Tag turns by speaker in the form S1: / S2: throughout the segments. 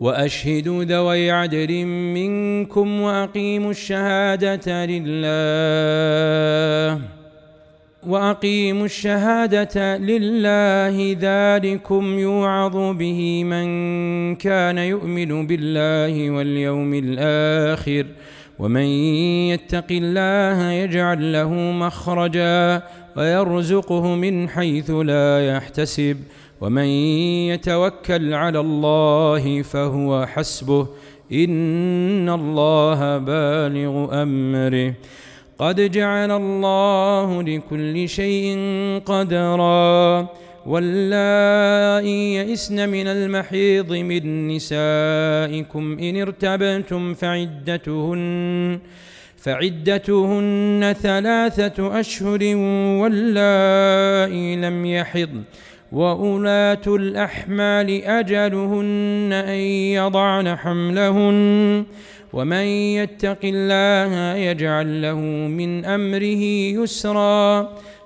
S1: وأشهدوا ذوي عدل منكم وأقيموا الشهادة لله وأقيموا الشهادة لله ذلكم يوعظ به من كان يؤمن بالله واليوم الآخر ومن يتق الله يجعل له مخرجا ويرزقه من حيث لا يحتسب ومن يتوكل على الله فهو حسبه ان الله بالغ امره قد جعل الله لكل شيء قدرا واللائي يئسن من المحيض من نسائكم ان ارتبتم فعدتهن فعدتهن ثلاثة أشهر واللائي لم يحضن وأولاة الأحمال أجلهن أن يضعن حملهن ومن يتق الله يجعل له من أمره يسراً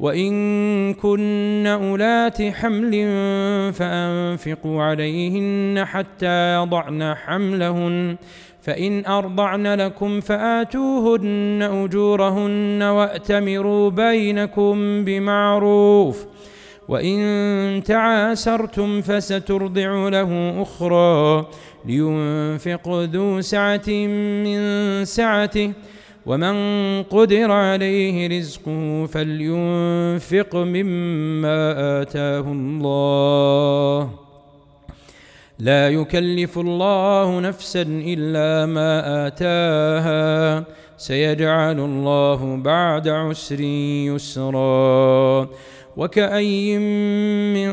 S1: وإن كن أولات حمل فأنفقوا عليهن حتى يضعن حملهن فإن أرضعن لكم فآتوهن أجورهن وأتمروا بينكم بمعروف وإن تعاسرتم فسترضع له أخرى لينفق ذو سعة من سعته ومن قدر عليه رزقه فلينفق مما آتاه الله لا يكلف الله نفسا إلا ما آتاها سيجعل الله بعد عسر يسرا وكأي من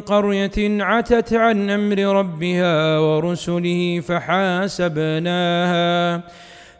S1: قرية عتت عن أمر ربها ورسله فحاسبناها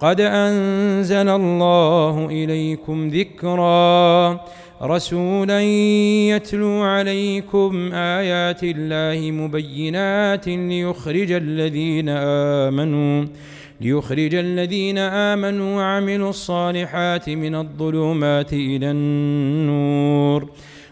S1: قد انزل الله اليكم ذكرا رسولا يتلو عليكم ايات الله مبينات ليخرج الذين امنوا ليخرج الذين امنوا وعملوا الصالحات من الظلمات الى النور